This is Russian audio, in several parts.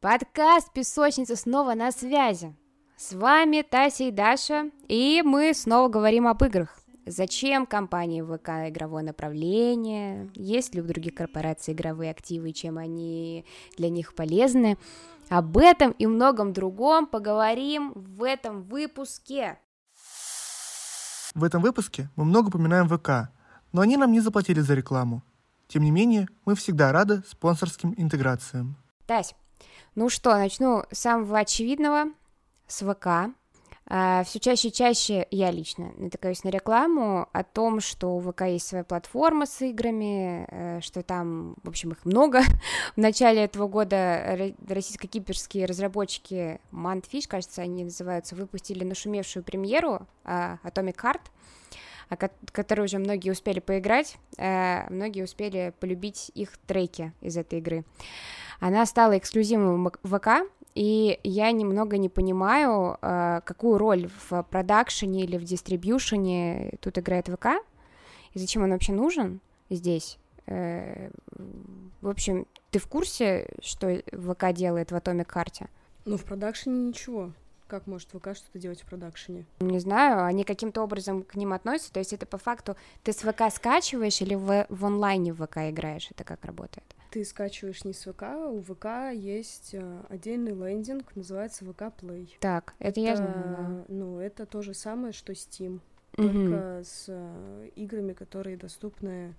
Подкаст «Песочница» снова на связи. С вами Тася и Даша, и мы снова говорим об играх. Зачем компании ВК игровое направление? Есть ли у других корпораций игровые активы, чем они для них полезны? Об этом и многом другом поговорим в этом выпуске. В этом выпуске мы много упоминаем ВК, но они нам не заплатили за рекламу. Тем не менее, мы всегда рады спонсорским интеграциям. Тась, ну что, начну с самого очевидного, с ВК. Uh, все чаще и чаще я лично натыкаюсь на рекламу о том, что у ВК есть своя платформа с играми, uh, что там, в общем, их много. В начале этого года российско-кипрские разработчики Mantfish, кажется, они называются, выпустили нашумевшую премьеру uh, Atomic Heart, которые уже многие успели поиграть, многие успели полюбить их треки из этой игры. Она стала эксклюзивом ВК, и я немного не понимаю, э, какую роль в продакшене или в дистрибьюшене тут играет ВК, и зачем он вообще нужен здесь. Э, в общем, ты в курсе, что ВК делает в Atomic карте? Ну, в продакшене ничего. Как может ВК что-то делать в продакшене? Не знаю, они каким-то образом к ним относятся, то есть это по факту ты с ВК скачиваешь или в, в онлайне в ВК играешь, это как работает? ты скачиваешь не с ВК, у ВК есть э, отдельный лендинг, называется ВК Play. Так, это, это я знаю. Да. Ну, это то же самое, что Steam, только с э, играми, которые доступны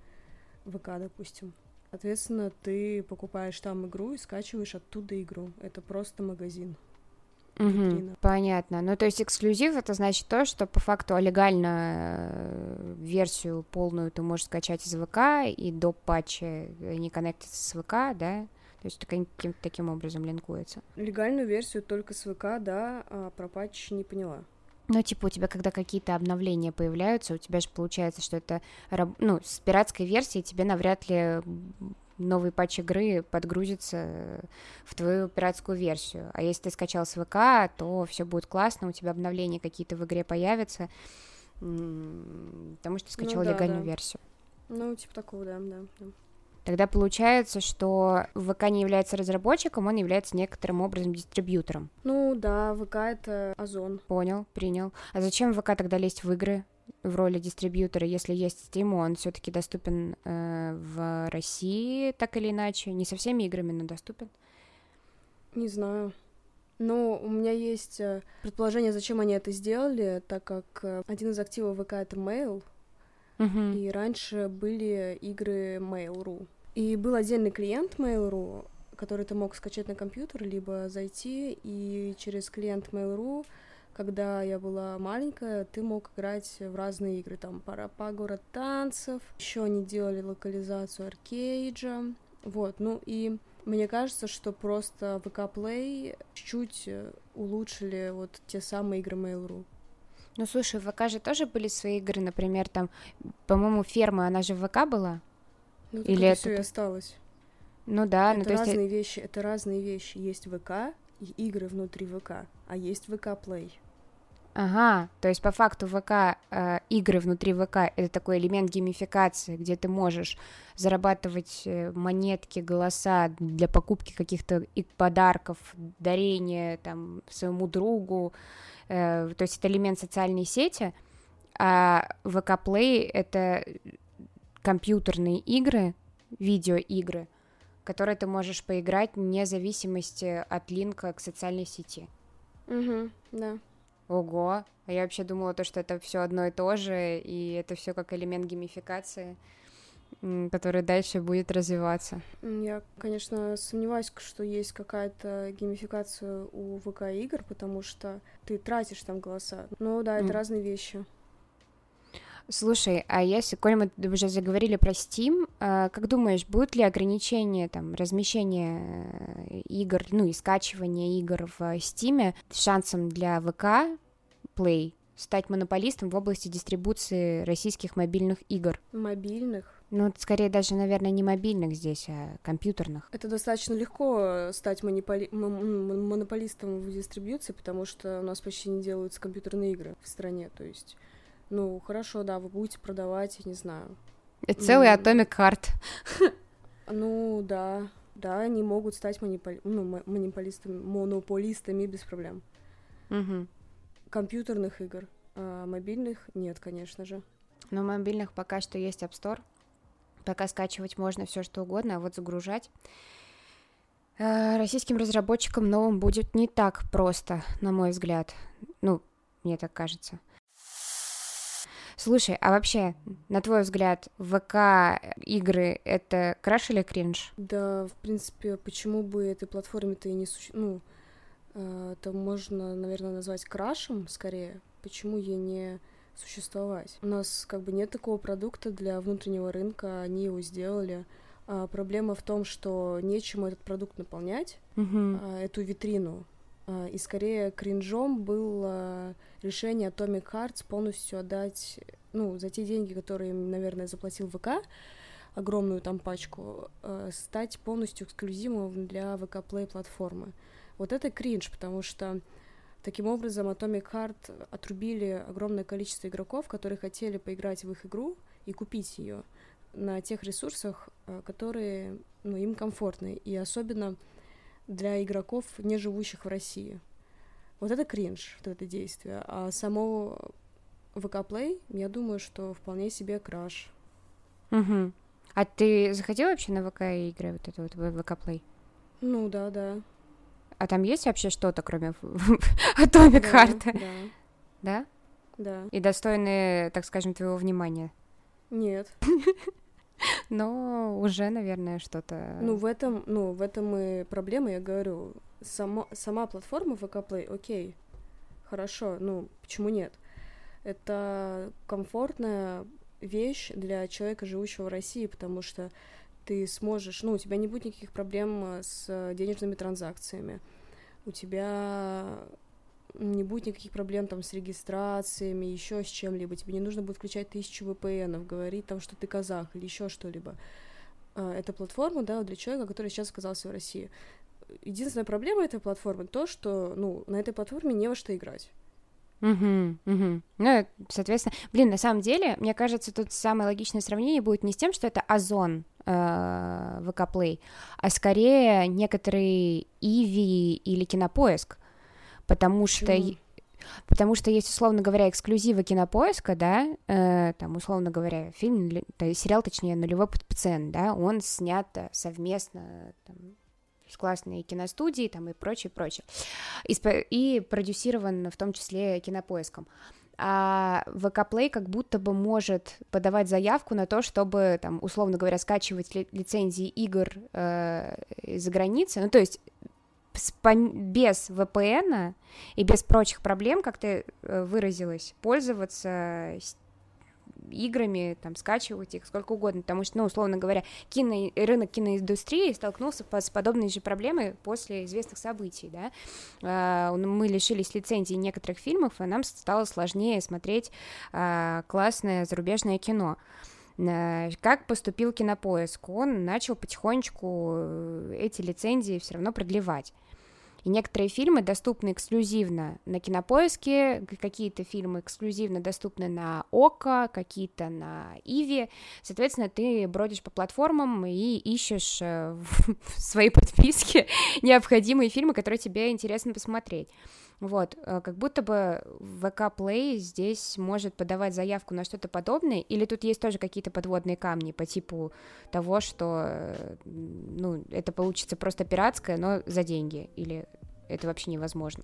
ВК, допустим. Соответственно, ты покупаешь там игру и скачиваешь оттуда игру. Это просто магазин. Угу, понятно. Ну, то есть эксклюзив это значит то, что по факту легально э, версию полную ты можешь скачать из ВК и до патча не коннектиться с ВК, да? То есть каким-то таким образом линкуется. Легальную версию только с ВК, да, а про патч не поняла. Ну, типа, у тебя, когда какие-то обновления появляются, у тебя же получается, что это, ну, с пиратской версией тебе навряд ли новый патч игры подгрузится в твою пиратскую версию. А если ты скачал с ВК, то все будет классно, у тебя обновления какие-то в игре появятся, потому что ты скачал ну, да, легальную да. версию. Ну, типа такого, да, да. да. Тогда получается, что ВК не является разработчиком, он является некоторым образом дистрибьютором. Ну да, ВК это Озон. Понял, принял. А зачем ВК тогда лезть в игры? В роли дистрибьютора, если есть Steam, он все-таки доступен э, в России, так или иначе, не со всеми играми, но доступен. Не знаю. Но у меня есть э, предположение, зачем они это сделали, так как э, один из активов ВК это Mail, uh-huh. и раньше были игры Mail.ru. И был отдельный клиент Mail.ru, который ты мог скачать на компьютер, либо зайти и через клиент Mail.ru когда я была маленькая, ты мог играть в разные игры, там Парапа, город танцев, еще они делали локализацию аркейджа, вот, ну и мне кажется, что просто VK Play чуть-чуть улучшили вот те самые игры Mail.ru. Ну, слушай, в ВК же тоже были свои игры, например, там, по-моему, ферма, она же в ВК была? Ну, Или это все и осталось. Ну да, это ну то есть... разные вещи, это разные вещи. Есть ВК и игры внутри ВК, а есть ВК Play. Ага, то есть по факту ВК, э, игры внутри ВК это такой элемент геймификации, где ты можешь зарабатывать э, монетки, голоса для покупки каких-то подарков, дарения там своему другу, э, то есть это элемент социальной сети, а ВК Play это компьютерные игры, видеоигры, которые ты можешь поиграть вне зависимости от линка к социальной сети. Угу, да. Ого, а я вообще думала то, что это все одно и то же, и это все как элемент геймификации, который дальше будет развиваться. Я, конечно, сомневаюсь, что есть какая-то геймификация у ВК игр, потому что ты тратишь там голоса. Ну да, это mm. разные вещи. Слушай, а если, коль мы уже заговорили про Steam, а, как думаешь, будут ли ограничения там размещения э, игр, ну и скачивания игр в Steam шансом для ВК Play стать монополистом в области дистрибуции российских мобильных игр? Мобильных? Ну, скорее даже, наверное, не мобильных здесь, а компьютерных. Это достаточно легко стать монополи... монополистом в дистрибьюции, потому что у нас почти не делаются компьютерные игры в стране, то есть ну, хорошо, да, вы будете продавать, я не знаю. И целый Atomic Heart. Ну, да. да, они могут стать монопол... ну, монополистами, монополистами без проблем. Угу. Компьютерных игр, а мобильных нет, конечно же. Но мобильных пока что есть App Store. Пока скачивать можно все что угодно, а вот загружать э, российским разработчикам новым будет не так просто, на мой взгляд. Ну, мне так кажется. Слушай, а вообще, на твой взгляд, ВК-игры — это краш или кринж? Да, в принципе, почему бы этой платформе-то и не существует? Ну, э, это можно, наверное, назвать крашем скорее. Почему ей не существовать? У нас как бы нет такого продукта для внутреннего рынка, они его сделали. А проблема в том, что нечем этот продукт наполнять, а, эту витрину. А, и скорее кринжом было решение Atomic Hearts полностью отдать, ну, за те деньги, которые наверное, заплатил ВК, огромную там пачку, а, стать полностью эксклюзивом для ВК Play платформы. Вот это кринж, потому что таким образом Atomic Heart отрубили огромное количество игроков, которые хотели поиграть в их игру и купить ее на тех ресурсах, а, которые ну, им комфортны. И особенно для игроков, не живущих в России. Вот это кринж, вот это действие. А само ВК Play, я думаю, что вполне себе краш. Угу. А ты заходил вообще на ВК игры, вот это вот ВК Play? Ну да, да. А там есть вообще что-то, кроме Atomic да, Heart? Да. Да? Да. И достойные, так скажем, твоего внимания? Нет. Но уже, наверное, что-то... Ну, в этом, ну, в этом и проблема, я говорю. Сама, сама платформа VK Play, окей, хорошо, ну, почему нет? Это комфортная вещь для человека, живущего в России, потому что ты сможешь, ну, у тебя не будет никаких проблем с денежными транзакциями. У тебя не будет никаких проблем там с регистрациями, еще с чем-либо. Тебе не нужно будет включать тысячу VPN, говорить там, что ты казах или еще что-либо. А, это платформа, да, для человека, который сейчас оказался в России. Единственная проблема этой платформы то, что, ну, на этой платформе не во что играть. Угу, угу. Ну, соответственно, блин, на самом деле, мне кажется, тут самое логичное сравнение будет не с тем, что это Озон э, VK Play, а скорее некоторые Иви или Кинопоиск, потому что... Потому что есть, условно говоря, эксклюзивы кинопоиска, да, э, там, условно говоря, фильм, сериал, точнее, «Нулевой пациент», да, он снят э, совместно там, с классной киностудией там, и прочее, прочее, и, и продюсирован в том числе кинопоиском. А ВК Play как будто бы может подавать заявку на то, чтобы, там, условно говоря, скачивать ли, лицензии игр э, из-за границы, ну, то есть без VPN и без прочих проблем, как ты э, выразилась, пользоваться играми, там, скачивать их сколько угодно, потому что, ну, условно говоря, кино, рынок киноиндустрии столкнулся с подобной же проблемой после известных событий, да, а, мы лишились лицензии некоторых фильмов, и нам стало сложнее смотреть а, классное зарубежное кино, как поступил Кинопоиск? Он начал потихонечку э, эти лицензии все равно продлевать. И некоторые фильмы доступны эксклюзивно на Кинопоиске, какие-то фильмы эксклюзивно доступны на ОКО, какие-то на Иви. Соответственно, ты бродишь по платформам и ищешь э, в своей подписке необходимые фильмы, которые тебе интересно посмотреть. Вот, э, как будто бы ВК Play здесь может подавать заявку на что-то подобное, или тут есть тоже какие-то подводные камни по типу того, что, э, ну, это получится просто пиратское, но за деньги, или это вообще невозможно?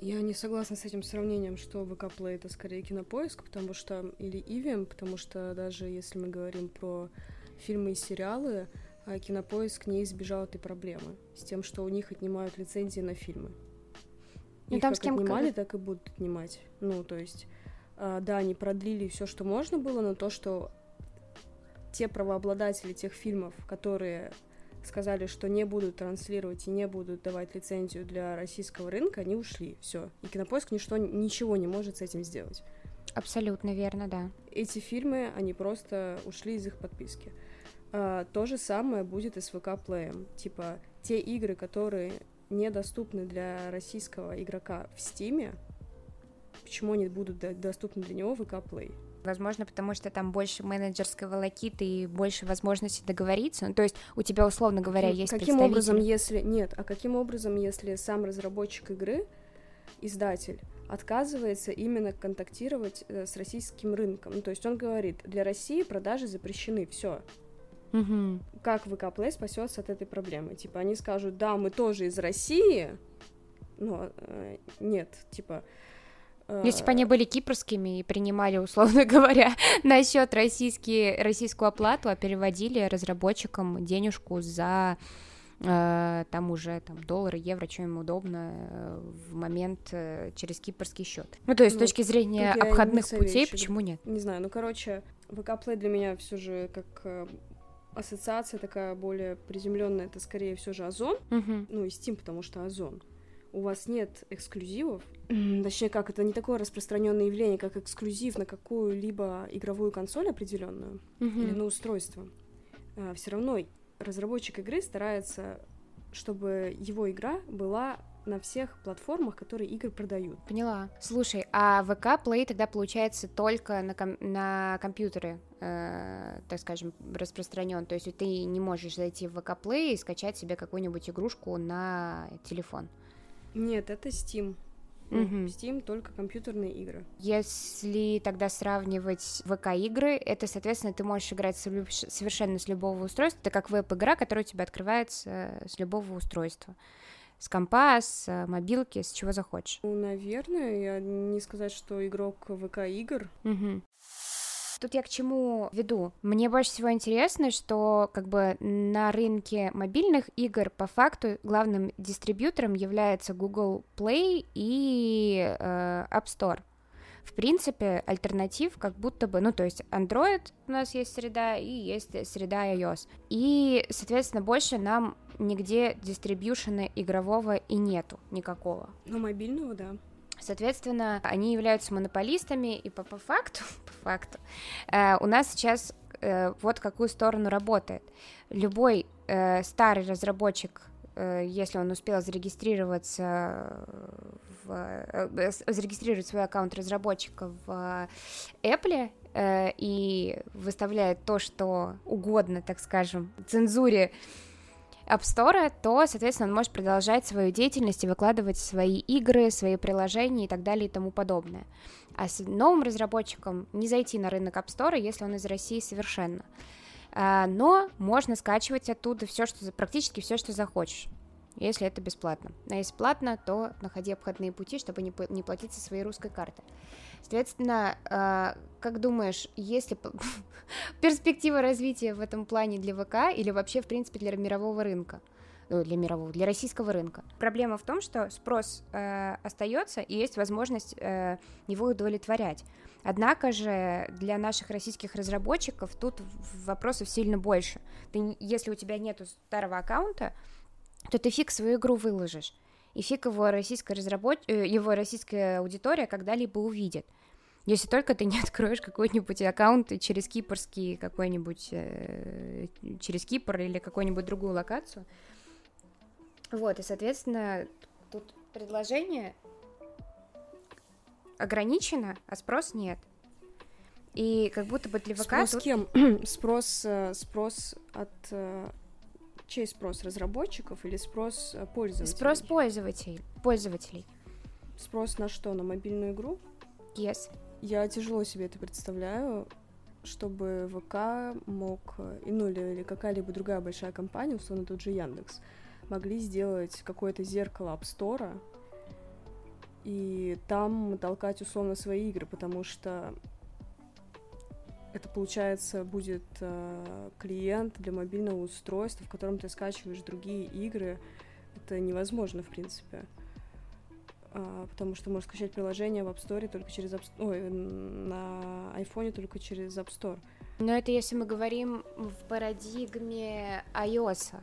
Я не согласна с этим сравнением, что ВК Play это скорее кинопоиск, потому что, или Ивием, потому что даже если мы говорим про фильмы и сериалы, а кинопоиск не избежал этой проблемы с тем, что у них отнимают лицензии на фильмы. Ну, Их там как с кем отнимали, так и будут отнимать. Ну, то есть, э, да, они продлили все, что можно было, но то, что те правообладатели тех фильмов, которые сказали, что не будут транслировать и не будут давать лицензию для российского рынка, они ушли. Все. И кинопоиск ничто, ничего не может с этим сделать. Абсолютно верно, да. Эти фильмы, они просто ушли из их подписки. А, то же самое будет и с ВК Плеем. Типа, те игры, которые недоступны для российского игрока в Стиме, почему они будут доступны для него в ВК Play? Возможно, потому что там больше менеджерской волокиты и больше возможностей договориться. Ну, то есть у тебя, условно говоря, есть Каким образом, если... Нет, а каким образом, если сам разработчик игры, издатель, отказывается именно контактировать э, с российским рынком. Ну, то есть он говорит, для России продажи запрещены, все. Угу. Как ВК Play спасется от этой проблемы? Типа они скажут, да, мы тоже из России, но э, нет, типа э, если бы они были кипрскими и принимали, условно говоря, на счет российские, российскую оплату, а переводили разработчикам денежку за Э, там уже там доллары, евро, что им удобно э, в момент э, через кипрский счет. Ну, то есть ну, с точки зрения обходных путей, почему нет? Не знаю, ну, короче, Play для меня все же как ассоциация такая более приземленная, это скорее все же Озон, uh ну и Steam, потому что Озон. У вас нет эксклюзивов, точнее как, это не такое распространенное явление, как эксклюзив на какую-либо игровую консоль определенную uh или на устройство. А, все равно разработчик игры старается, чтобы его игра была на всех платформах, которые игры продают. Поняла. Слушай, а ВК Play тогда получается только на, ком- на компьютеры, э, так скажем, распространен. То есть ты не можешь зайти в ВК Play и скачать себе какую-нибудь игрушку на телефон. Нет, это Steam. Mm-hmm. Steam только компьютерные игры. Если тогда сравнивать ВК-игры, это, соответственно, ты можешь играть совершенно с любого устройства. Это как веб-игра, которая у тебя открывается с любого устройства. С компа, с э, мобилки, с чего захочешь. Ну, наверное, я не сказать, что игрок ВК-игр. Mm-hmm. Тут я к чему веду? Мне больше всего интересно, что как бы на рынке мобильных игр по факту главным дистрибьютором является Google Play и э, App Store. В принципе, альтернатив как будто бы, ну, то есть Android у нас есть среда и есть среда iOS. И, соответственно, больше нам нигде дистрибьюшена игрового и нету никакого. Ну, мобильного, да. Соответственно, они являются монополистами, и по, по факту, по факту, э, у нас сейчас э, вот какую сторону работает. Любой э, старый разработчик, э, если он успел зарегистрироваться в, э, зарегистрировать свой аккаунт разработчика в Apple, э, и выставляет то, что угодно, так скажем, цензуре App Store, то, соответственно, он может продолжать свою деятельность и выкладывать свои игры, свои приложения и так далее и тому подобное. А с новым разработчиком не зайти на рынок App Store, если он из России совершенно. А, но можно скачивать оттуда все, что практически все, что захочешь если это бесплатно. А если платно, то находи обходные пути, чтобы не, не платить со своей русской карты. Соответственно, э, как думаешь, есть ли перспектива развития в этом плане для ВК или вообще, в принципе, для мирового рынка? Ну, для мирового, для российского рынка. Проблема в том, что спрос э, остается и есть возможность э, его удовлетворять. Однако же для наших российских разработчиков тут вопросов сильно больше. Ты, если у тебя нету старого аккаунта, то ты фиг свою игру выложишь. И фиг его российская разработ... Э, его российская аудитория когда-либо увидит. Если только ты не откроешь какой-нибудь аккаунт через кипрский какой-нибудь, э, через Кипр или какую-нибудь другую локацию. Вот, и, соответственно, тут предложение ограничено, а спрос нет. И как будто бы для ВК... Спрос тут... кем? спрос, э, спрос от чей спрос разработчиков или спрос э, пользователей? Спрос пользователей. пользователей. Спрос на что? На мобильную игру? Yes. Я тяжело себе это представляю, чтобы ВК мог, э, ну или, или какая-либо другая большая компания, условно тот же Яндекс, могли сделать какое-то зеркало App Store и там толкать условно свои игры, потому что это, получается, будет э, клиент для мобильного устройства, в котором ты скачиваешь другие игры. Это невозможно, в принципе. А, потому что можешь скачать приложение в App Store только через App Ой, на iPhone только через App Store. Но это если мы говорим в парадигме iOS.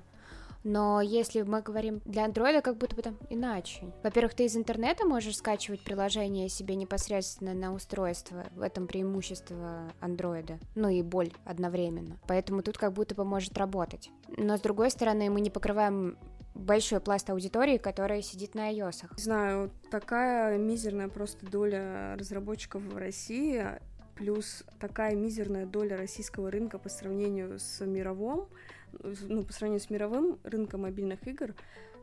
Но если мы говорим для андроида, как будто бы там иначе. Во-первых, ты из интернета можешь скачивать приложение себе непосредственно на устройство. В этом преимущество андроида. Ну и боль одновременно. Поэтому тут как будто бы может работать. Но с другой стороны, мы не покрываем большой пласт аудитории, которая сидит на iOS. Знаю, такая мизерная просто доля разработчиков в России плюс такая мизерная доля российского рынка по сравнению с мировым, ну, по сравнению с мировым рынком мобильных игр,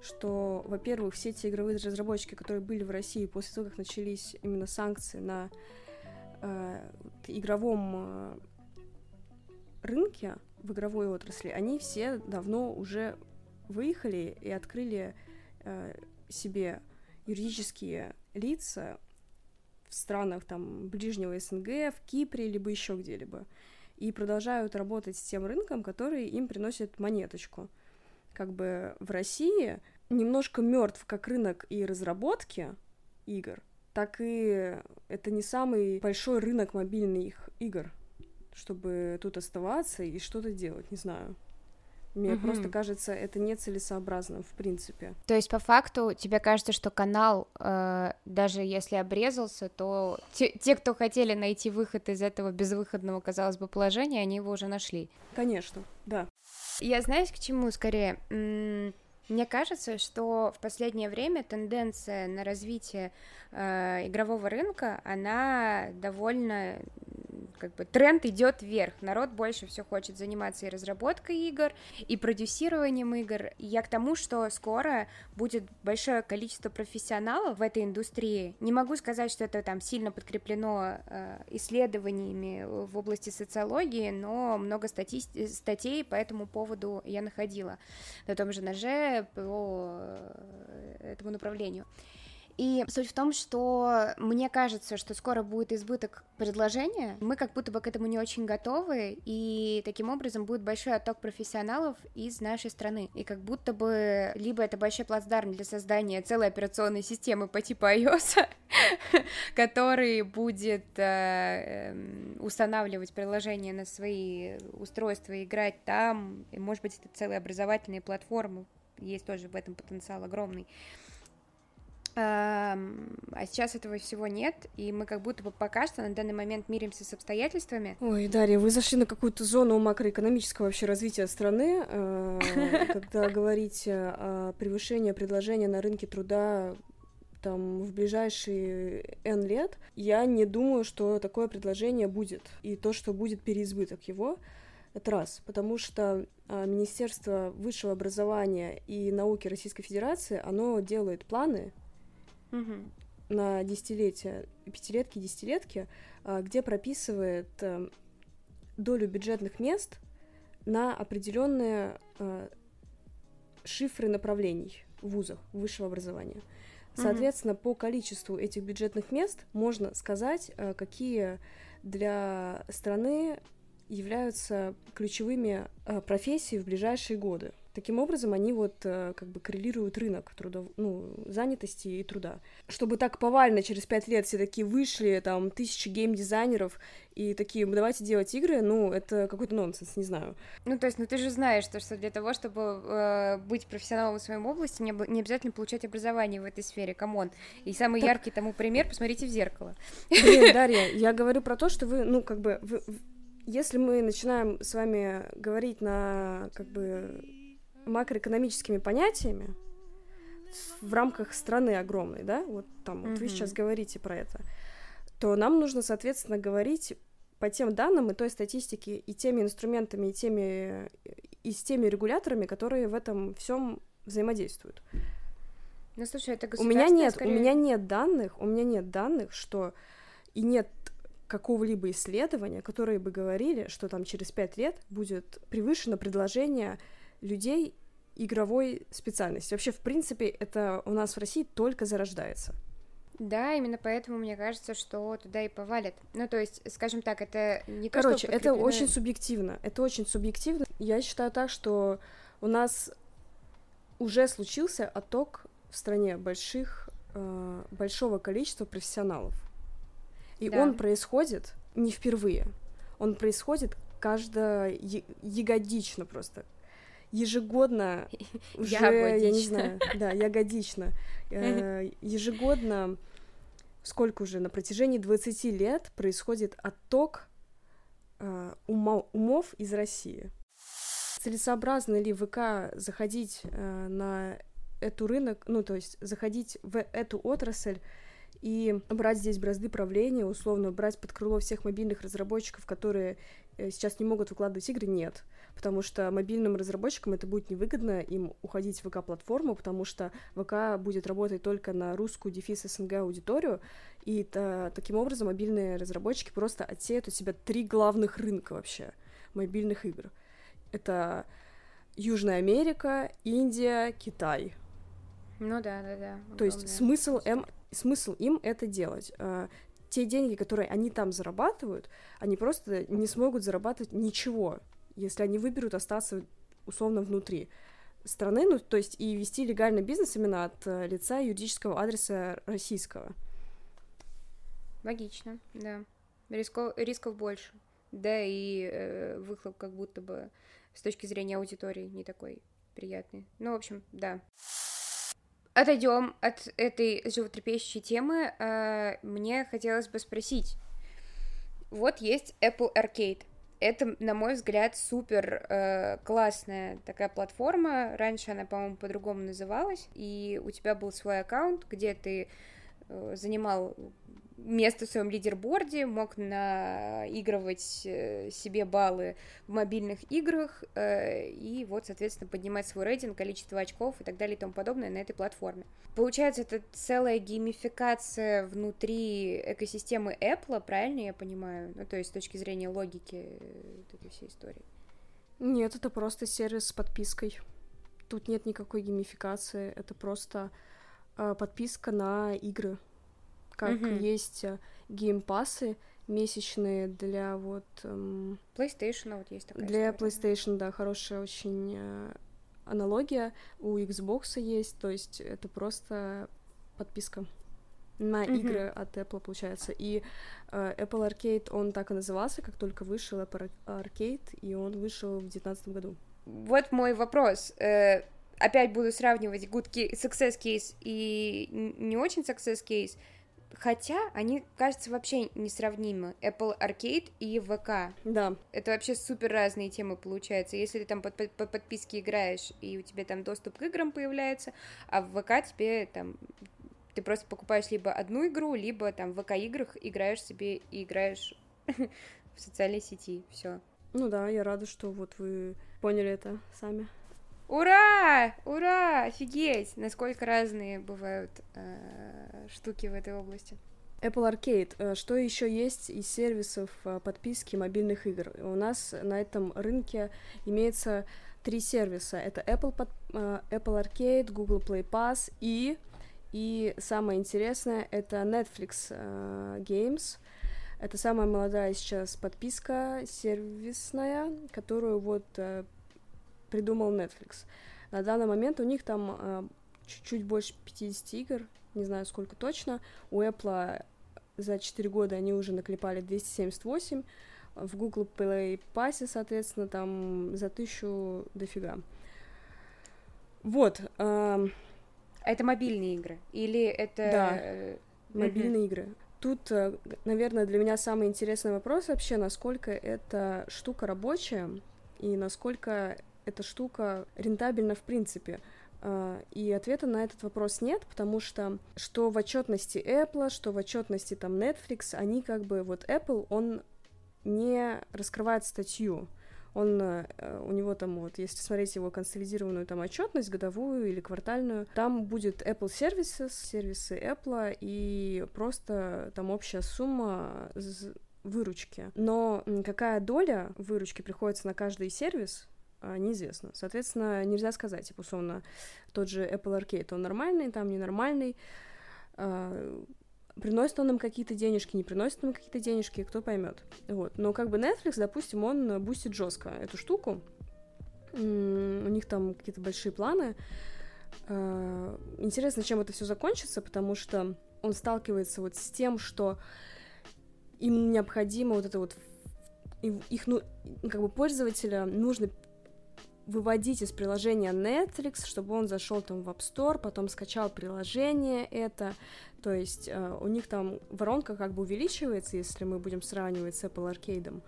что, во-первых, все те игровые разработчики, которые были в России после того, как начались именно санкции на э, игровом э, рынке, в игровой отрасли, они все давно уже выехали и открыли э, себе юридические лица в странах там ближнего СНГ, в Кипре, либо еще где-либо, и продолжают работать с тем рынком, который им приносит монеточку. Как бы в России немножко мертв как рынок и разработки игр, так и это не самый большой рынок мобильных игр, чтобы тут оставаться и что-то делать, не знаю. Мне угу. просто кажется, это нецелесообразно, в принципе. То есть, по факту, тебе кажется, что канал, э, даже если обрезался, то те, те, кто хотели найти выход из этого безвыходного, казалось бы, положения, они его уже нашли. Конечно, да. Я знаешь, к чему скорее? Мне кажется, что в последнее время тенденция на развитие э, игрового рынка, она довольно как бы тренд идет вверх. Народ больше все хочет заниматься и разработкой игр, и продюсированием игр. И я к тому, что скоро будет большое количество профессионалов в этой индустрии. Не могу сказать, что это там сильно подкреплено э, исследованиями в области социологии, но много статей, статей по этому поводу я находила на том же ноже по э, этому направлению. И суть в том, что мне кажется, что скоро будет избыток предложения. Мы как будто бы к этому не очень готовы, и таким образом будет большой отток профессионалов из нашей страны. И как будто бы либо это большой плацдарм для создания целой операционной системы по типу iOS, который будет э, эм, устанавливать приложения на свои устройства, играть там, и, может быть, это целые образовательные платформы, есть тоже в этом потенциал огромный. А сейчас этого всего нет, и мы как будто бы пока что на данный момент миримся с обстоятельствами. Ой, Дарья, вы зашли на какую-то зону макроэкономического вообще развития страны, э, когда говорите о превышении предложения на рынке труда там в ближайшие N лет, я не думаю, что такое предложение будет. И то, что будет переизбыток его, это раз. Потому что а, Министерство высшего образования и науки Российской Федерации, оно делает планы угу. на десятилетия, пятилетки, десятилетки, а, где прописывает э, долю бюджетных мест на определенные а, шифры направлений в вузах высшего образования. Соответственно, угу. по количеству этих бюджетных мест можно сказать, э, какие для страны являются ключевыми э, профессии в ближайшие годы. Таким образом, они вот э, как бы коррелируют рынок трудов... ну, занятости и труда. Чтобы так повально через пять лет все такие вышли, там, тысячи геймдизайнеров и такие, давайте делать игры, ну, это какой-то нонсенс, не знаю. Ну, то есть, ну, ты же знаешь, что, что для того, чтобы э, быть профессионалом в своем области, не, не обязательно получать образование в этой сфере, come on. И самый так... яркий тому пример, посмотрите в зеркало. Блин, Дарья, я говорю про то, что вы, ну, как бы, вы, если мы начинаем с вами говорить на, как бы, макроэкономическими понятиями в рамках страны огромной, да, вот там, вот вы сейчас говорите про это, то нам нужно, соответственно, говорить по тем данным и той статистике, и теми инструментами, и теми, и с теми регуляторами, которые в этом всем взаимодействуют. Ну, слушай, это у меня нет, скорее... у меня нет данных, у меня нет данных, что и нет какого-либо исследования, которые бы говорили, что там через пять лет будет превышено предложение людей игровой специальности. Вообще, в принципе, это у нас в России только зарождается. Да, именно поэтому мне кажется, что туда и повалят. Ну, то есть, скажем так, это не то, Короче, что подкреплено... это очень субъективно. Это очень субъективно. Я считаю так, что у нас уже случился отток в стране больших, э, большого количества профессионалов. И да. он происходит не впервые. Он происходит каждое ягодично просто ежегодно уже, я не знаю, да, ягодично, э, ежегодно, сколько уже, на протяжении 20 лет происходит отток э, умов из России. Целесообразно ли ВК заходить э, на эту рынок, ну, то есть заходить в эту отрасль и брать здесь бразды правления, условно брать под крыло всех мобильных разработчиков, которые сейчас не могут выкладывать игры, нет. Потому что мобильным разработчикам это будет невыгодно им уходить в ВК-платформу, потому что ВК будет работать только на русскую дефис СНГ аудиторию, и та, таким образом мобильные разработчики просто отсеют от себя три главных рынка вообще мобильных игр. Это Южная Америка, Индия, Китай. Ну да, да, да. То есть смысл, им, смысл им это делать. Те деньги, которые они там зарабатывают, они просто не смогут зарабатывать ничего, если они выберут остаться условно внутри страны, ну, то есть и вести легальный бизнес именно от э, лица юридического адреса российского. Логично, да. Рисков, рисков больше. Да, и э, выхлоп как будто бы с точки зрения аудитории не такой приятный. Ну, в общем, да. Отойдем от этой животрепещущей темы. Э, мне хотелось бы спросить. Вот есть Apple Arcade. Это, на мой взгляд, супер э, классная такая платформа. Раньше она, по-моему, по-другому называлась. И у тебя был свой аккаунт, где ты э, занимал место в своем лидерборде, мог наигрывать э, себе баллы в мобильных играх э, и вот, соответственно, поднимать свой рейтинг, количество очков и так далее и тому подобное на этой платформе. Получается, это целая геймификация внутри экосистемы Apple, правильно я понимаю? Ну, то есть с точки зрения логики э, этой всей истории. Нет, это просто сервис с подпиской. Тут нет никакой геймификации, это просто э, подписка на игры как угу. есть э, геймпасы месячные для вот... Эм, PlayStation вот есть такая Для история. PlayStation, да, хорошая очень э, аналогия. У Xbox есть, то есть это просто подписка на mm-hmm. игры от Apple, получается. И э, Apple Arcade, он так и назывался, как только вышел Apple Arcade, и он вышел в 2019 году. Вот мой вопрос. Э, опять буду сравнивать good case, success case и не очень success case. Хотя они, кажется, вообще несравнимы. Apple Arcade и ВК. Да. Это вообще супер разные темы получаются. Если ты там по, по, по подписке играешь, и у тебя там доступ к играм появляется, а в ВК тебе там ты просто покупаешь либо одну игру, либо там в ВК-играх играешь себе и играешь в социальной сети. Все. Ну да, я рада, что вот вы поняли это сами. Ура! Ура! Офигеть! Насколько разные бывают э, штуки в этой области. Apple Arcade. Э, что еще есть из сервисов э, подписки мобильных игр? У нас на этом рынке имеется три сервиса. Это Apple, под, э, Apple Arcade, Google Play Pass и, и самое интересное, это Netflix Games. Это самая молодая сейчас подписка сервисная, которую вот придумал Netflix. На данный момент у них там э, чуть-чуть больше 50 игр, не знаю сколько точно. У Apple за 4 года они уже наклепали 278, в Google Play Pass, соответственно, там за тысячу дофига. Вот. Э, это мобильные игры? Или это... Да, э, мобильные mm-hmm. игры. Тут, э, наверное, для меня самый интересный вопрос вообще, насколько эта штука рабочая и насколько эта штука рентабельна в принципе? А, и ответа на этот вопрос нет, потому что что в отчетности Apple, что в отчетности там Netflix, они как бы, вот Apple, он не раскрывает статью. Он, э, у него там вот, если смотреть его консолидированную там отчетность годовую или квартальную, там будет Apple Services, сервисы Apple и просто там общая сумма выручки. Но какая доля выручки приходится на каждый сервис, неизвестно. Соответственно, нельзя сказать, типа, условно, тот же Apple Arcade, он нормальный, там ненормальный, а, приносит он нам какие-то денежки, не приносит нам какие-то денежки, кто поймет. Вот. Но как бы Netflix, допустим, он бустит жестко эту штуку. У них там какие-то большие планы. А, интересно, чем это все закончится, потому что он сталкивается вот с тем, что им необходимо вот это вот их, ну, как бы пользователя нужно выводить из приложения Netflix, чтобы он зашел там в App Store, потом скачал приложение это, то есть э, у них там воронка как бы увеличивается, если мы будем сравнивать с Apple Arcade.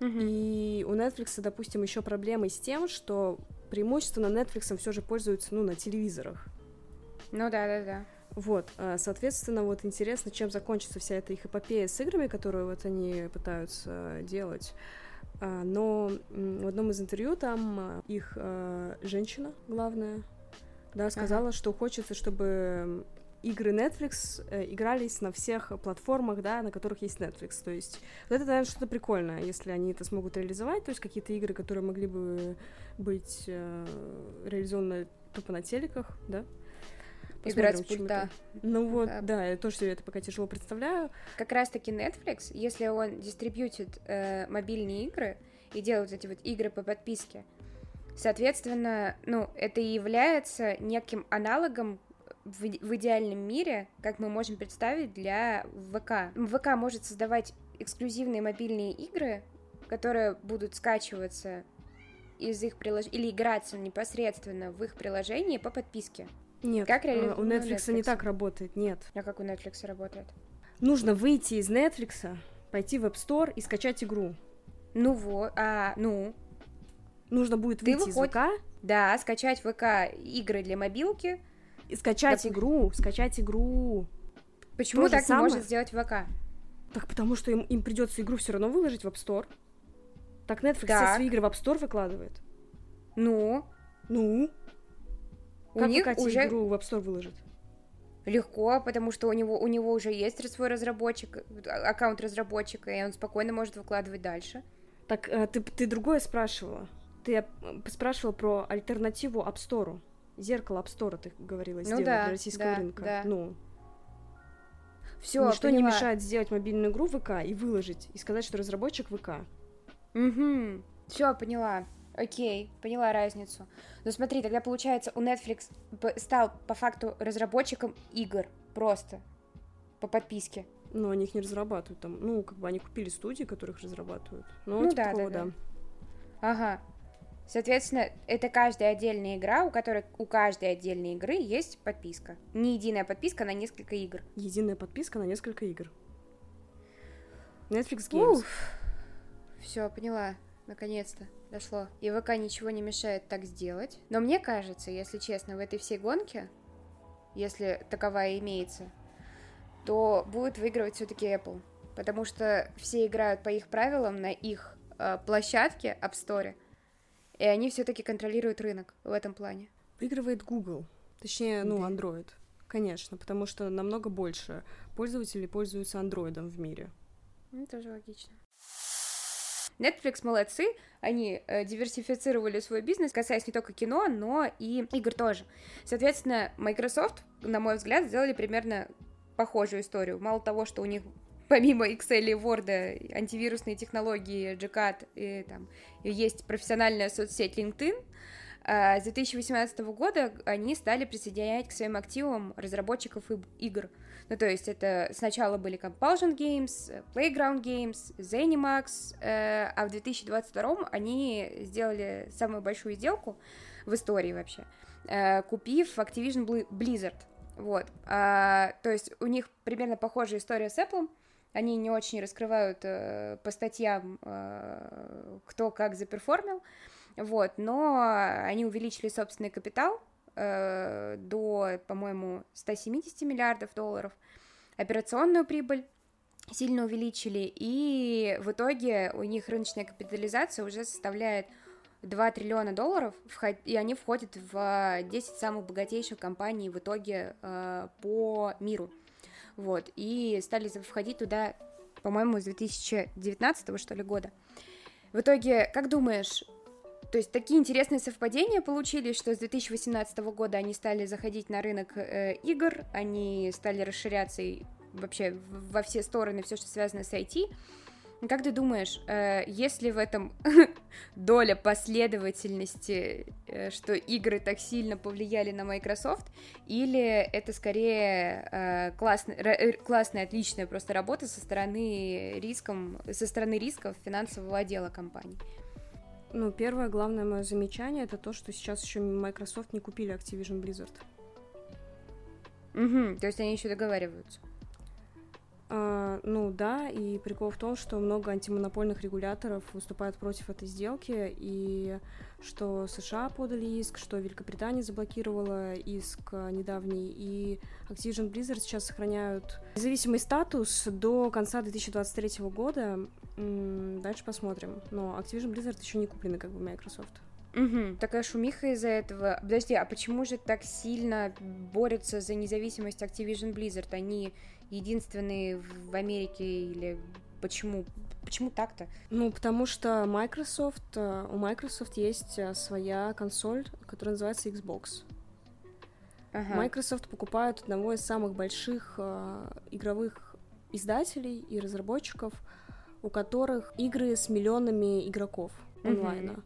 Mm-hmm. И у Netflix, допустим, еще проблемы с тем, что преимущественно Netflix все же пользуются, ну, на телевизорах. Ну да, да, да. Вот, а, соответственно, вот интересно, чем закончится вся эта их эпопея с играми, которую вот они пытаются делать. А, но в одном из интервью там а, их женщина главная, да, сказала, ага. что хочется, чтобы игры Netflix э, игрались на всех платформах, да, на которых есть Netflix. То есть вот это, наверное, что-то прикольное, если они это смогут реализовать, то есть какие-то игры, которые могли бы быть э, реализованы тупо на телеках, да. Посмотрим, Играть с пульта. Ну вот, да. да, я тоже себе это пока тяжело представляю. Как раз-таки Netflix, если он дистрибьютит э, мобильные игры и делает эти вот игры по подписке, соответственно, ну, это и является неким аналогом в, в идеальном мире, как мы можем представить для ВК. ВК может создавать эксклюзивные мобильные игры, которые будут скачиваться из их приложений или играться непосредственно в их приложении по подписке. Нет, как реали... у Netflix, Netflix не так работает, нет. А как у Netflix работает? Нужно выйти из Netflix, пойти в App Store и скачать игру. Ну вот, а, ну. Нужно будет выйти выходит... из ВК. Да, скачать ВК игры для мобилки, и скачать Доп... игру, скачать игру. Почему То так не может сделать ВК? Так потому что им, им придется игру все равно выложить в App Store. Так Netflix так. все свои игры в App Store выкладывает. Ну? Ну? У как них ВК уже... игру в App Store выложит? Легко, потому что у него, у него уже есть свой разработчик, аккаунт разработчика, и он спокойно может выкладывать дальше. Так, э, ты, ты другое спрашивала. Ты э, спрашивала про альтернативу App Store зеркало App Store, ты говорила, ну, сделать да, для российского да, рынка. Да. Ну. Все, Ничто поняла. не мешает сделать мобильную игру в ВК и выложить, и сказать, что разработчик ВК. Угу. Все, поняла. Окей, поняла разницу. Но смотри, тогда получается, у Netflix стал по факту разработчиком игр. Просто. По подписке. Но они их не разрабатывают там. Ну, как бы они купили студии, которых разрабатывают. Ну, ну типа да, такого, да, да. Ага. Соответственно, это каждая отдельная игра, у которой у каждой отдельной игры есть подписка. Не единая подписка на несколько игр. Единая подписка на несколько игр. Netflix Games. Все, поняла. Наконец-то дошло. И ВК ничего не мешает так сделать. Но мне кажется, если честно, в этой всей гонке, если таковая имеется, то будет выигрывать все-таки Apple. Потому что все играют по их правилам на их э, площадке App Store и они все-таки контролируют рынок в этом плане. Выигрывает Google, точнее, ну, Android. Конечно, потому что намного больше пользователей пользуются андроидом в мире. Ну, тоже логично. Netflix молодцы, они э, диверсифицировали свой бизнес, касаясь не только кино, но и игр тоже. Соответственно, Microsoft, на мой взгляд, сделали примерно похожую историю. Мало того, что у них помимо Excel и Word, антивирусные технологии, GCAT, и, там, есть профессиональная соцсеть LinkedIn, а, с 2018 года они стали присоединять к своим активам разработчиков игр. Ну, то есть это сначала были Compulsion Games, Playground Games, Zenimax, э, а в 2022 они сделали самую большую сделку в истории вообще, э, купив Activision Blizzard. Вот. А, то есть у них примерно похожая история с Apple, они не очень раскрывают э, по статьям, э, кто как заперформил, вот, но они увеличили собственный капитал э, до, по-моему, 170 миллиардов долларов, операционную прибыль сильно увеличили, и в итоге у них рыночная капитализация уже составляет 2 триллиона долларов, и они входят в 10 самых богатейших компаний в итоге э, по миру вот, и стали входить туда, по-моему, с 2019 что ли года. В итоге, как думаешь, то есть такие интересные совпадения получились, что с 2018 года они стали заходить на рынок э, игр, они стали расширяться и вообще во все стороны, все, что связано с IT, как ты думаешь, э, есть ли в этом доля последовательности, э, что игры так сильно повлияли на Microsoft, или это скорее э, классная, классная, отличная просто работа со стороны риском, со стороны рисков финансового отдела компании? Ну, первое главное мое замечание это то, что сейчас еще Microsoft не купили Activision Blizzard. Угу, то есть они еще договариваются. А, ну да, и прикол в том, что много антимонопольных регуляторов выступают против этой сделки, и что США подали иск, что Великобритания заблокировала иск недавний, и Activision Blizzard сейчас сохраняют независимый статус до конца 2023 года. Дальше посмотрим. Но Activision Blizzard еще не куплены как бы Microsoft. Угу. Такая шумиха из-за этого. Подожди, а почему же так сильно борются за независимость Activision Blizzard? Они единственные в Америке или почему? Почему так-то? Ну, потому что Microsoft, э, у Microsoft есть э, своя консоль, которая называется Xbox. Ага. Microsoft покупают одного из самых больших э, игровых издателей и разработчиков, у которых игры с миллионами игроков онлайна. Угу.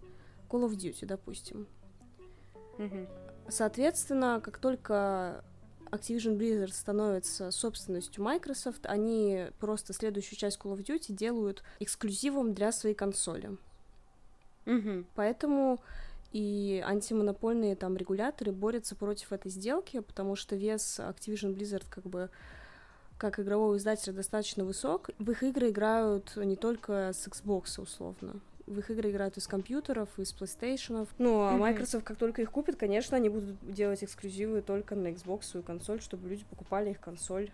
Call of Duty, допустим. Угу. Соответственно, как только Activision Blizzard становится собственностью Microsoft, они просто следующую часть Call of Duty делают эксклюзивом для своей консоли. Угу. Поэтому и антимонопольные там регуляторы борются против этой сделки, потому что вес Activision Blizzard как бы как игрового издателя достаточно высок. В их игры играют не только с Xbox условно в их игры играют из компьютеров, из PlayStation. Ну, а Microsoft, как только их купит, конечно, они будут делать эксклюзивы только на Xbox свою консоль, чтобы люди покупали их консоль.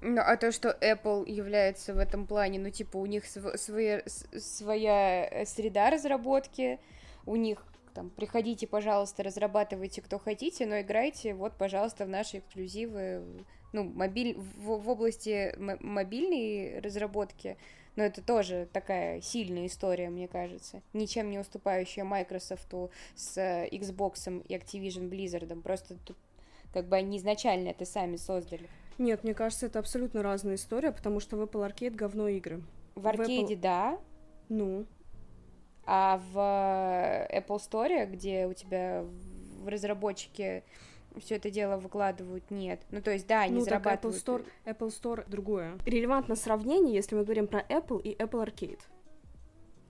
Ну, а то, что Apple является в этом плане, ну, типа, у них св- своя, своя э, среда разработки, у них там, приходите, пожалуйста, разрабатывайте, кто хотите, но играйте, вот, пожалуйста, в наши эксклюзивы, ну, мобиль... в, в области мобильной разработки, но это тоже такая сильная история, мне кажется. Ничем не уступающая Microsoft с э, Xbox и Activision Blizzard. Просто тут как бы они изначально это сами создали. Нет, мне кажется, это абсолютно разная история, потому что в Apple Arcade говно игры. В аркейде, Apple... да. Ну. А в э, Apple Store, где у тебя в разработчике все это дело выкладывают, нет. Ну, то есть, да, они ну, зарабатывают. Так Apple Store, Apple Store другое. Релевантно сравнение, если мы говорим про Apple и Apple Arcade.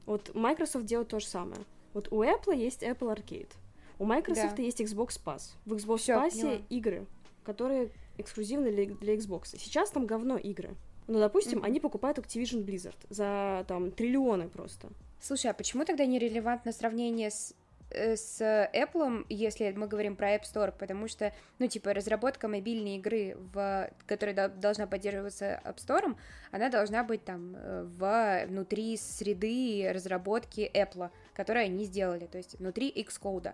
Вот Microsoft делает то же самое. Вот у Apple есть Apple Arcade. У Microsoft да. есть Xbox Pass. В Xbox Всё, Pass поняла. игры, которые эксклюзивны для, для Xbox. Сейчас там говно игры. Ну, допустим, mm-hmm. они покупают Activision Blizzard за там триллионы просто. Слушай, а почему тогда нерелевантно сравнение с с Apple, если мы говорим про App Store, потому что, ну, типа, разработка мобильной игры, в, которая должна поддерживаться App Store, она должна быть там э, в, внутри среды разработки Apple, которую они сделали, то есть внутри Xcode.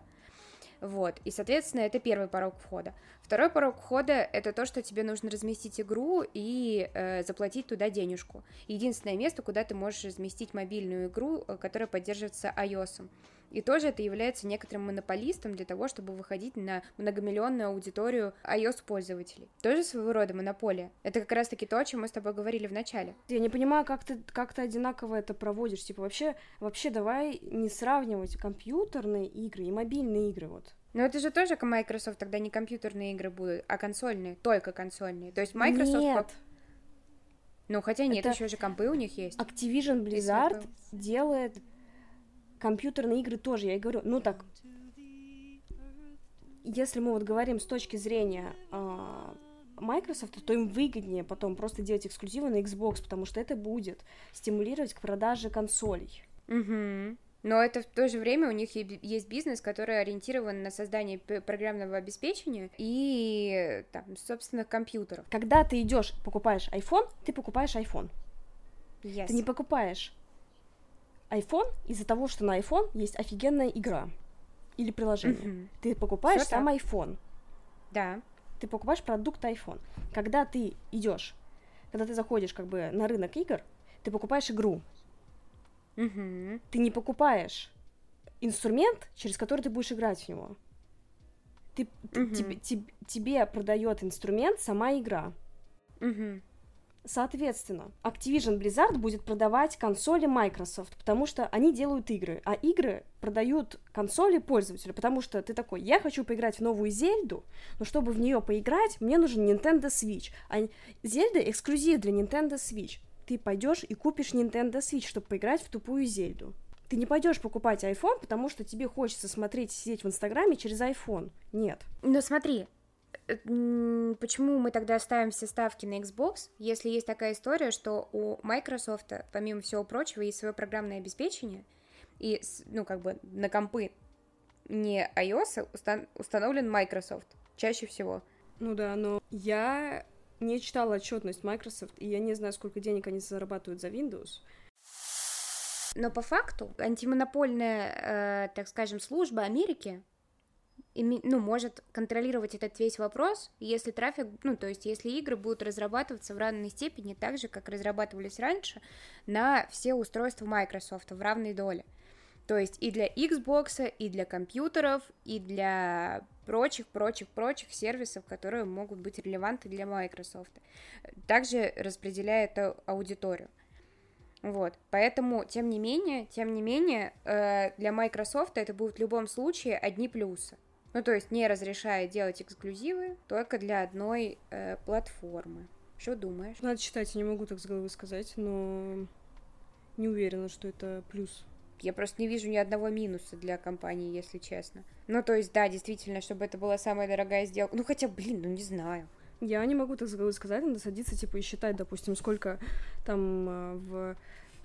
Вот, и, соответственно, это первый порог входа. Второй порог входа — это то, что тебе нужно разместить игру и э, заплатить туда денежку. Единственное место, куда ты можешь разместить мобильную игру, э, которая поддерживается iOS. И тоже это является некоторым монополистом для того, чтобы выходить на многомиллионную аудиторию iOS-пользователей. Тоже своего рода монополия. Это как раз-таки то, о чем мы с тобой говорили в начале. Я не понимаю, как ты, как ты одинаково это проводишь. Типа, вообще, вообще давай не сравнивать компьютерные игры и мобильные игры, вот. Но это же тоже Microsoft тогда не компьютерные игры будут, а консольные, только консольные. То есть Microsoft... Нет. Ну, хотя нет, это еще же компы у них есть. Activision Blizzard делает компьютерные игры тоже, я и говорю, ну так, если мы вот говорим с точки зрения э, Microsoft, то им выгоднее потом просто делать эксклюзивы на Xbox, потому что это будет стимулировать к продаже консолей. Угу. Но это в то же время у них есть бизнес, который ориентирован на создание программного обеспечения и там, собственных компьютеров. Когда ты идешь, покупаешь iPhone, ты покупаешь iPhone. Yes. Ты не покупаешь iPhone из-за того, что на iPhone есть офигенная игра или приложение. Mm-hmm. Ты покупаешь Всё сам так. iPhone. Да. Ты покупаешь продукт iPhone. Когда ты идешь, когда ты заходишь как бы на рынок игр, ты покупаешь игру. Mm-hmm. Ты не покупаешь инструмент, через который ты будешь играть в него. Ты, mm-hmm. тебе, тебе, тебе продает инструмент сама игра. Mm-hmm. Соответственно, Activision Blizzard будет продавать консоли Microsoft, потому что они делают игры, а игры продают консоли пользователю, потому что ты такой, я хочу поиграть в новую Зельду, но чтобы в нее поиграть, мне нужен Nintendo Switch. А Зельда эксклюзив для Nintendo Switch. Ты пойдешь и купишь Nintendo Switch, чтобы поиграть в тупую Зельду. Ты не пойдешь покупать iPhone, потому что тебе хочется смотреть, сидеть в Инстаграме через iPhone. Нет. Но смотри, почему мы тогда ставим все ставки на Xbox, если есть такая история, что у Microsoft, помимо всего прочего, есть свое программное обеспечение, и, ну, как бы на компы не iOS устан- установлен Microsoft чаще всего. Ну да, но я не читала отчетность Microsoft, и я не знаю, сколько денег они зарабатывают за Windows. Но по факту антимонопольная, э, так скажем, служба Америки ну, может контролировать этот весь вопрос, если трафик, ну, то есть если игры будут разрабатываться в равной степени так же, как разрабатывались раньше, на все устройства Microsoft в равной доле. То есть и для Xbox, и для компьютеров, и для прочих, прочих, прочих сервисов, которые могут быть релевантны для Microsoft. Также распределяя эту аудиторию. Вот, поэтому, тем не менее, тем не менее, э, для Microsoft это будут в любом случае одни плюсы. Ну, то есть не разрешая делать эксклюзивы только для одной э, платформы. Что думаешь? Надо читать, я не могу так с головы сказать, но не уверена, что это плюс. Я просто не вижу ни одного минуса для компании, если честно. Ну, то есть, да, действительно, чтобы это была самая дорогая сделка. Ну, хотя, блин, ну не знаю. Я не могу так с головы сказать, надо садиться, типа, и считать, допустим, сколько там э, в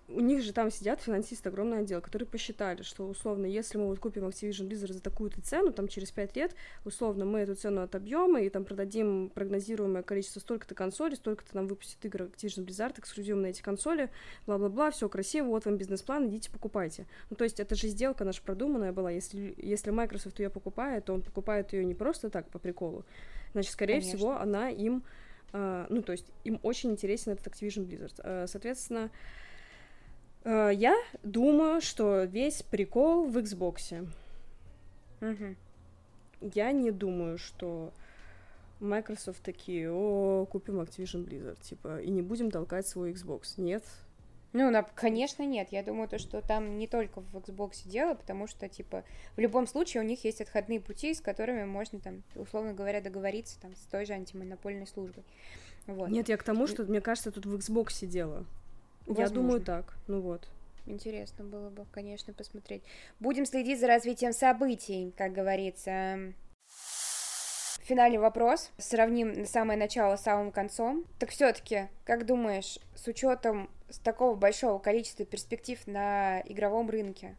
у них же там сидят финансисты, огромный отдел, которые посчитали, что условно, если мы вот купим Activision Blizzard за такую-то цену, там через 5 лет, условно, мы эту цену отобьем и там продадим прогнозируемое количество столько-то консолей, столько-то нам выпустит игр Activision Blizzard эксклюзивно на эти консоли, бла-бла-бла, все красиво, вот вам бизнес-план, идите покупайте. Ну, то есть это же сделка наша продуманная была, если, если Microsoft ее покупает, то он покупает ее не просто так, по приколу, значит, скорее Конечно. всего, она им, э, ну, то есть им очень интересен этот Activision Blizzard. Э, соответственно, я думаю, что весь прикол в Xbox. Угу. Я не думаю, что Microsoft такие, о, купим Activision Blizzard, типа, и не будем толкать свой Xbox. Нет. Ну, на, конечно, нет. Я думаю, то, что там не только в Xbox дело, потому что, типа, в любом случае у них есть отходные пути, с которыми можно, там, условно говоря, договориться там, с той же антимонопольной службой. Вот. Нет, я к тому, что, мне кажется, тут в Xbox дело. Возможно. Я думаю так. Ну вот. Интересно было бы, конечно, посмотреть. Будем следить за развитием событий, как говорится. Финальный вопрос. Сравним самое начало с самым концом. Так все-таки, как думаешь, с учетом такого большого количества перспектив на игровом рынке,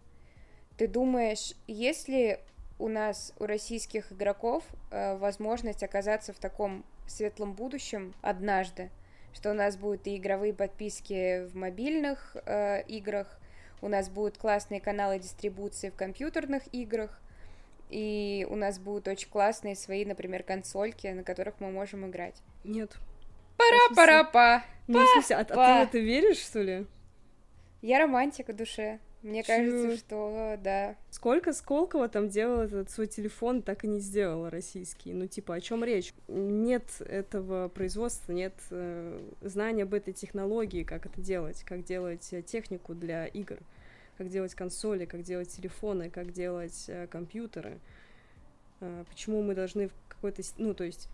ты думаешь, есть ли у нас, у российских игроков, э, возможность оказаться в таком светлом будущем однажды? Что у нас будут и игровые подписки в мобильных э, играх, у нас будут классные каналы дистрибуции в компьютерных играх, и у нас будут очень классные свои, например, консольки, на которых мы можем играть. Нет. Пара-пара-па! Ну, в смысле, а, а ты это веришь, что ли? Я романтика душе. Мне Чё? кажется, что да. Сколько Сколково там делал этот свой телефон, так и не сделал российский. Ну, типа, о чем речь? Нет этого производства, нет э, знания об этой технологии, как это делать, как делать э, технику для игр, как делать консоли, как делать телефоны, как делать э, компьютеры. Э, почему мы должны в какой-то... Ну, то есть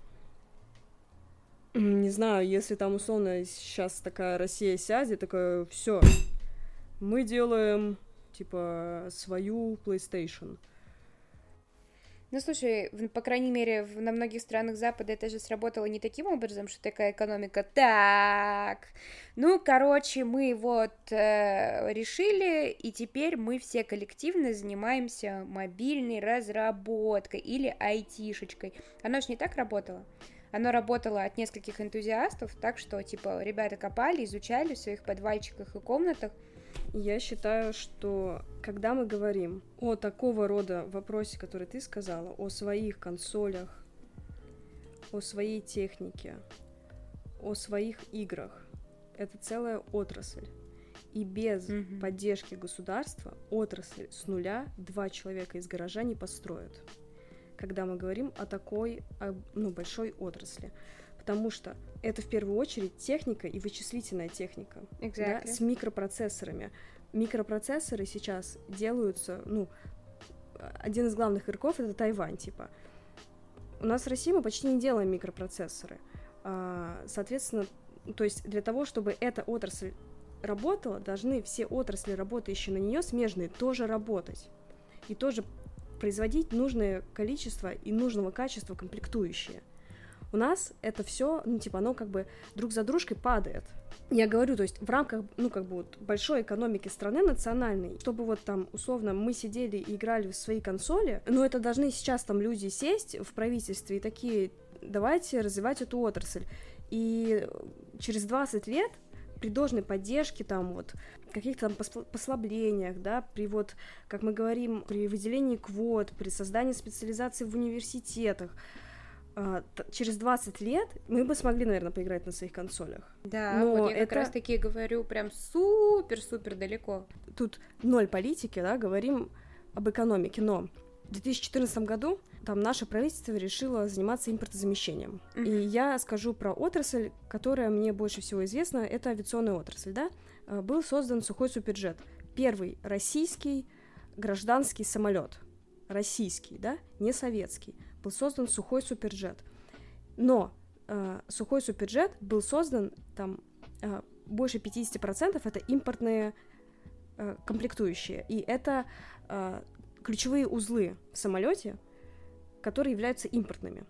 не знаю, если там условно сейчас такая Россия сядет, такая, все, мы делаем, типа, свою PlayStation. Ну, слушай, по крайней мере, на многих странах Запада это же сработало не таким образом, что такая экономика так. Ну, короче, мы вот э, решили, и теперь мы все коллективно занимаемся мобильной разработкой или айтишечкой. Оно же не так работало. Оно работало от нескольких энтузиастов, так что, типа, ребята копали, изучали в своих подвальчиках и комнатах, я считаю, что когда мы говорим о такого рода вопросе, который ты сказала, о своих консолях, о своей технике, о своих играх, это целая отрасль. И без mm-hmm. поддержки государства отрасль с нуля два человека из гаража не построят. Когда мы говорим о такой, ну, большой отрасли потому что это в первую очередь техника и вычислительная техника exactly. да, с микропроцессорами. Микропроцессоры сейчас делаются, ну, один из главных игроков это Тайвань, типа. У нас в России мы почти не делаем микропроцессоры. А, соответственно, то есть для того, чтобы эта отрасль работала, должны все отрасли, работающие на нее, смежные, тоже работать. И тоже производить нужное количество и нужного качества комплектующие. У нас это все, ну, типа, оно как бы друг за дружкой падает. Я говорю, то есть в рамках, ну, как бы вот большой экономики страны национальной, чтобы вот там, условно, мы сидели и играли в свои консоли, но это должны сейчас там люди сесть в правительстве и такие, давайте развивать эту отрасль. И через 20 лет при должной поддержке, там вот, каких-то там послаблениях, да, при вот, как мы говорим, при выделении квот, при создании специализации в университетах, через 20 лет мы бы смогли, наверное, поиграть на своих консолях. Да, Но вот я это... как раз таки говорю прям супер-супер далеко. Тут ноль политики, да, говорим об экономике, но в 2014 году там наше правительство решило заниматься импортозамещением. Mm-hmm. И я скажу про отрасль, которая мне больше всего известна, это авиационная отрасль, да. А, был создан сухой суперджет, первый российский гражданский самолет, российский, да, не советский, был создан сухой суперджет. Но э, сухой суперджет был создан там э, больше 50% это импортные э, комплектующие, и это э, ключевые узлы в самолете, которые являются импортными.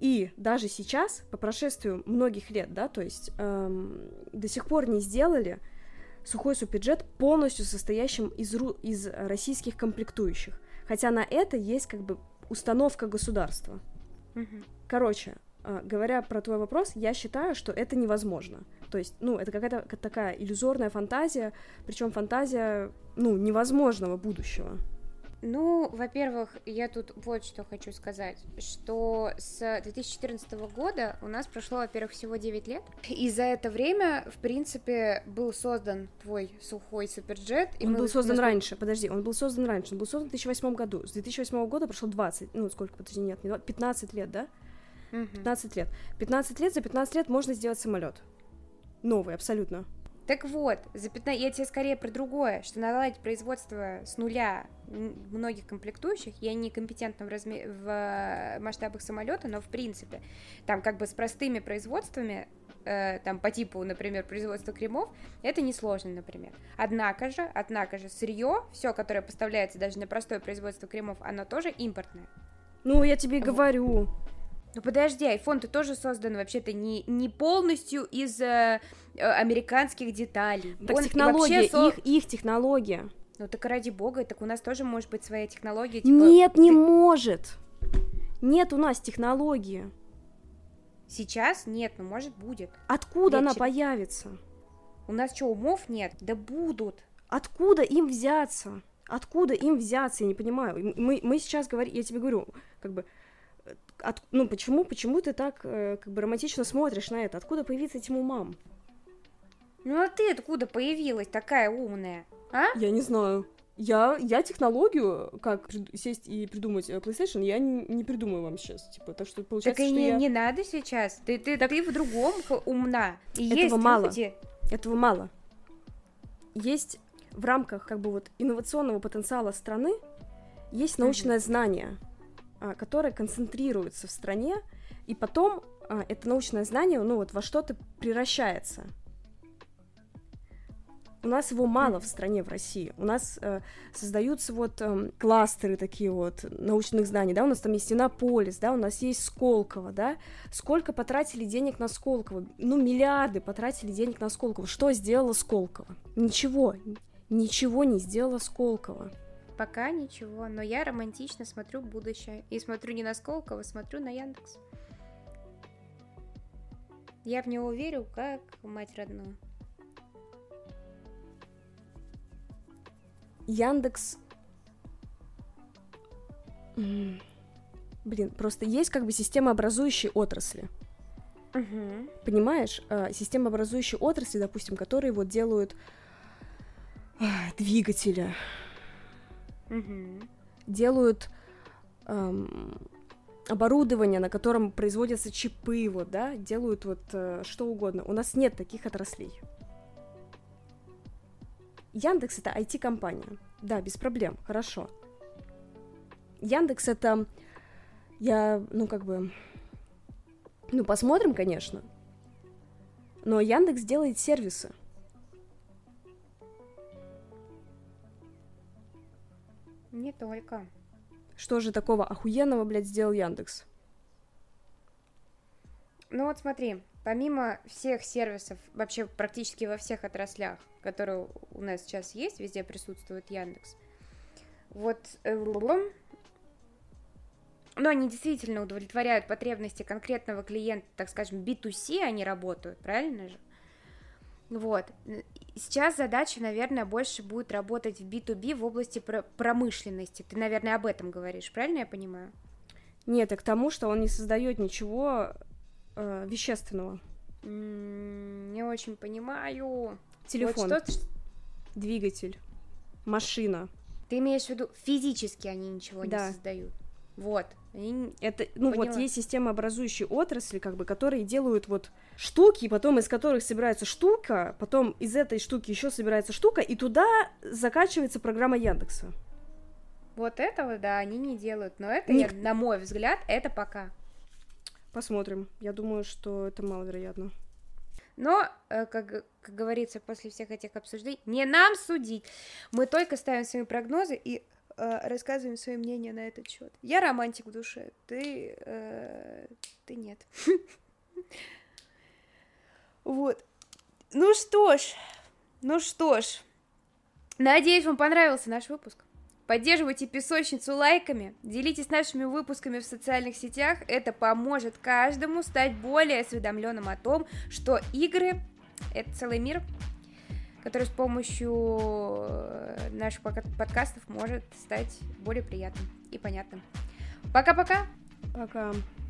И даже сейчас, по прошествию многих лет, да, то есть эм, до сих пор не сделали сухой суперджет полностью состоящим из, из российских комплектующих. Хотя на это есть как бы установка государства. Mm-hmm. Короче, э, говоря про твой вопрос, я считаю, что это невозможно. То есть, ну, это какая-то такая иллюзорная фантазия, причем фантазия, ну, невозможного будущего. Ну, во-первых, я тут вот что хочу сказать, что с 2014 года у нас прошло, во-первых, всего 9 лет, и за это время, в принципе, был создан твой сухой суперджет. И он был создан насколько... раньше, подожди, он был создан раньше, он был создан в 2008 году, с 2008 года прошло 20, ну, сколько, подожди, нет, не 20, 15 лет, да? Угу. 15 лет. 15 лет, за 15 лет можно сделать самолет. Новый, абсолютно. Так вот, за 15... я тебе скорее про другое, что наладить производство с нуля многих комплектующих, я не компетентна в, разме... в э, масштабах самолета, но в принципе, там как бы с простыми производствами, э, там по типу, например, производства кремов, это несложно, например. Однако же, однако же, сырье, все, которое поставляется даже на простое производство кремов, оно тоже импортное. Ну, я тебе вот. говорю. Ну подожди, iPhone-то тоже создан вообще-то не, не полностью из э, э американских деталей. Так Он технология, со... их, их технология. Ну так ради бога, так у нас тоже может быть своя технология. Типа... Нет, не Ты... может. Нет у нас технологии. Сейчас нет, но может будет. Откуда Лет она появится? У нас что, умов нет? Да будут. Откуда им взяться? Откуда им взяться? Я не понимаю. Мы, мы сейчас говорим, я тебе говорю, как бы от, ну почему, почему ты так э, как бы романтично смотришь на это? Откуда появиться этим умам? Ну а ты откуда появилась такая умная, а? Я не знаю. Я, я технологию, как сесть и придумать э, PlayStation, я не, не придумаю вам сейчас. Типа, так что получается, так и не, я... не надо сейчас. Ты, ты, так... ты в другом умна. И Этого есть мало. люди. Этого мало. Есть в рамках как бы вот инновационного потенциала страны есть научное mm-hmm. знание, а, которое концентрируется в стране, и потом а, это научное знание, ну вот во что-то превращается. У нас его мало в стране, в России. У нас э, создаются вот э, кластеры такие вот научных знаний, да, у нас там есть Иннополис, да, у нас есть Сколково, да. Сколько потратили денег на Сколково? Ну, миллиарды потратили денег на Сколково. Что сделала Сколково? Ничего. Ничего не сделала Сколково. Пока ничего, но я романтично смотрю в будущее. И смотрю не на Сколково, смотрю на Яндекс. Я в него верю, как в мать родную. Яндекс... Блин, просто есть как бы системообразующие отрасли. Угу. Понимаешь, а, системообразующие отрасли, допустим, которые вот делают а, двигателя, угу. делают эм, оборудование, на котором производятся чипы, вот, да, делают вот э, что угодно. У нас нет таких отраслей. Яндекс это IT-компания. Да, без проблем, хорошо. Яндекс это я, ну как бы, ну посмотрим, конечно. Но Яндекс делает сервисы. Не только. Что же такого охуенного, блядь, сделал Яндекс? Ну вот смотри, помимо всех сервисов, вообще практически во всех отраслях, которые у нас сейчас есть, везде присутствует Яндекс, вот э, но они действительно удовлетворяют потребности конкретного клиента, так скажем, B2C они работают, правильно же? Вот. Сейчас задача, наверное, больше будет работать в B2B в области пр- промышленности. Ты, наверное, об этом говоришь, правильно я понимаю? Нет, и к тому, что он не создает ничего э, вещественного. Не очень понимаю. Телефон, вот что... двигатель, машина. Ты имеешь в виду физически они ничего да. не создают? Вот. Это, ну Поняла. вот есть системообразующие отрасли, как бы, которые делают вот штуки, потом из которых собирается штука, потом из этой штуки еще собирается штука, и туда закачивается программа Яндекса. Вот этого, да, они не делают, но это, Ник... я, на мой взгляд, это пока. Посмотрим. Я думаю, что это маловероятно. Но, э, как, как говорится, после всех этих обсуждений, не нам судить. Мы только ставим свои прогнозы и э, рассказываем свое мнение на этот счет. Я романтик в душе, ты, э, ты нет. Вот. Ну что ж, ну что ж. Надеюсь, вам понравился наш выпуск. Поддерживайте песочницу лайками, делитесь нашими выпусками в социальных сетях. Это поможет каждому стать более осведомленным о том, что игры — это целый мир, который с помощью э, наших подкастов может стать более приятным и понятным. Пока-пока! Пока. -пока. Пока.